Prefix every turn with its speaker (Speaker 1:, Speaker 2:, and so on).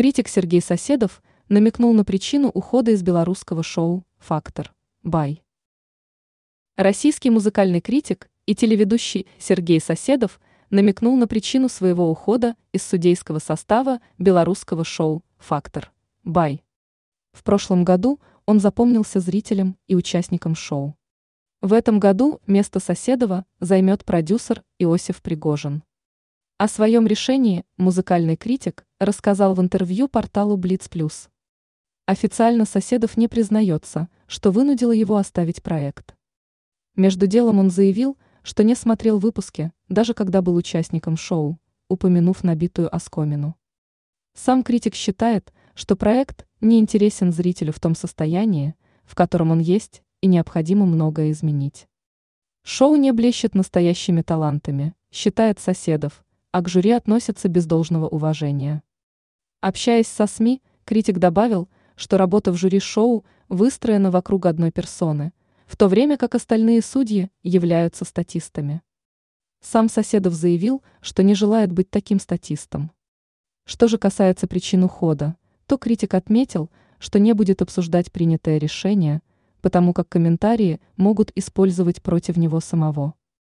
Speaker 1: Критик Сергей Соседов намекнул на причину ухода из белорусского шоу «Фактор». Бай. Российский музыкальный критик и телеведущий Сергей Соседов намекнул на причину своего ухода из судейского состава белорусского шоу «Фактор». Бай. В прошлом году он запомнился зрителям и участникам шоу. В этом году место Соседова займет продюсер Иосиф Пригожин. О своем решении музыкальный критик рассказал в интервью порталу Blitz Plus. Официально Соседов не признается, что вынудило его оставить проект. Между делом он заявил, что не смотрел выпуски, даже когда был участником шоу, упомянув набитую оскомину. Сам критик считает, что проект не интересен зрителю в том состоянии, в котором он есть, и необходимо многое изменить. Шоу не блещет настоящими талантами, считает соседов, а к жюри относятся без должного уважения. Общаясь со СМИ, критик добавил, что работа в жюри шоу выстроена вокруг одной персоны, в то время как остальные судьи являются статистами. Сам Соседов заявил, что не желает быть таким статистом. Что же касается причин ухода, то критик отметил, что не будет обсуждать принятое решение, потому как комментарии могут использовать против него самого.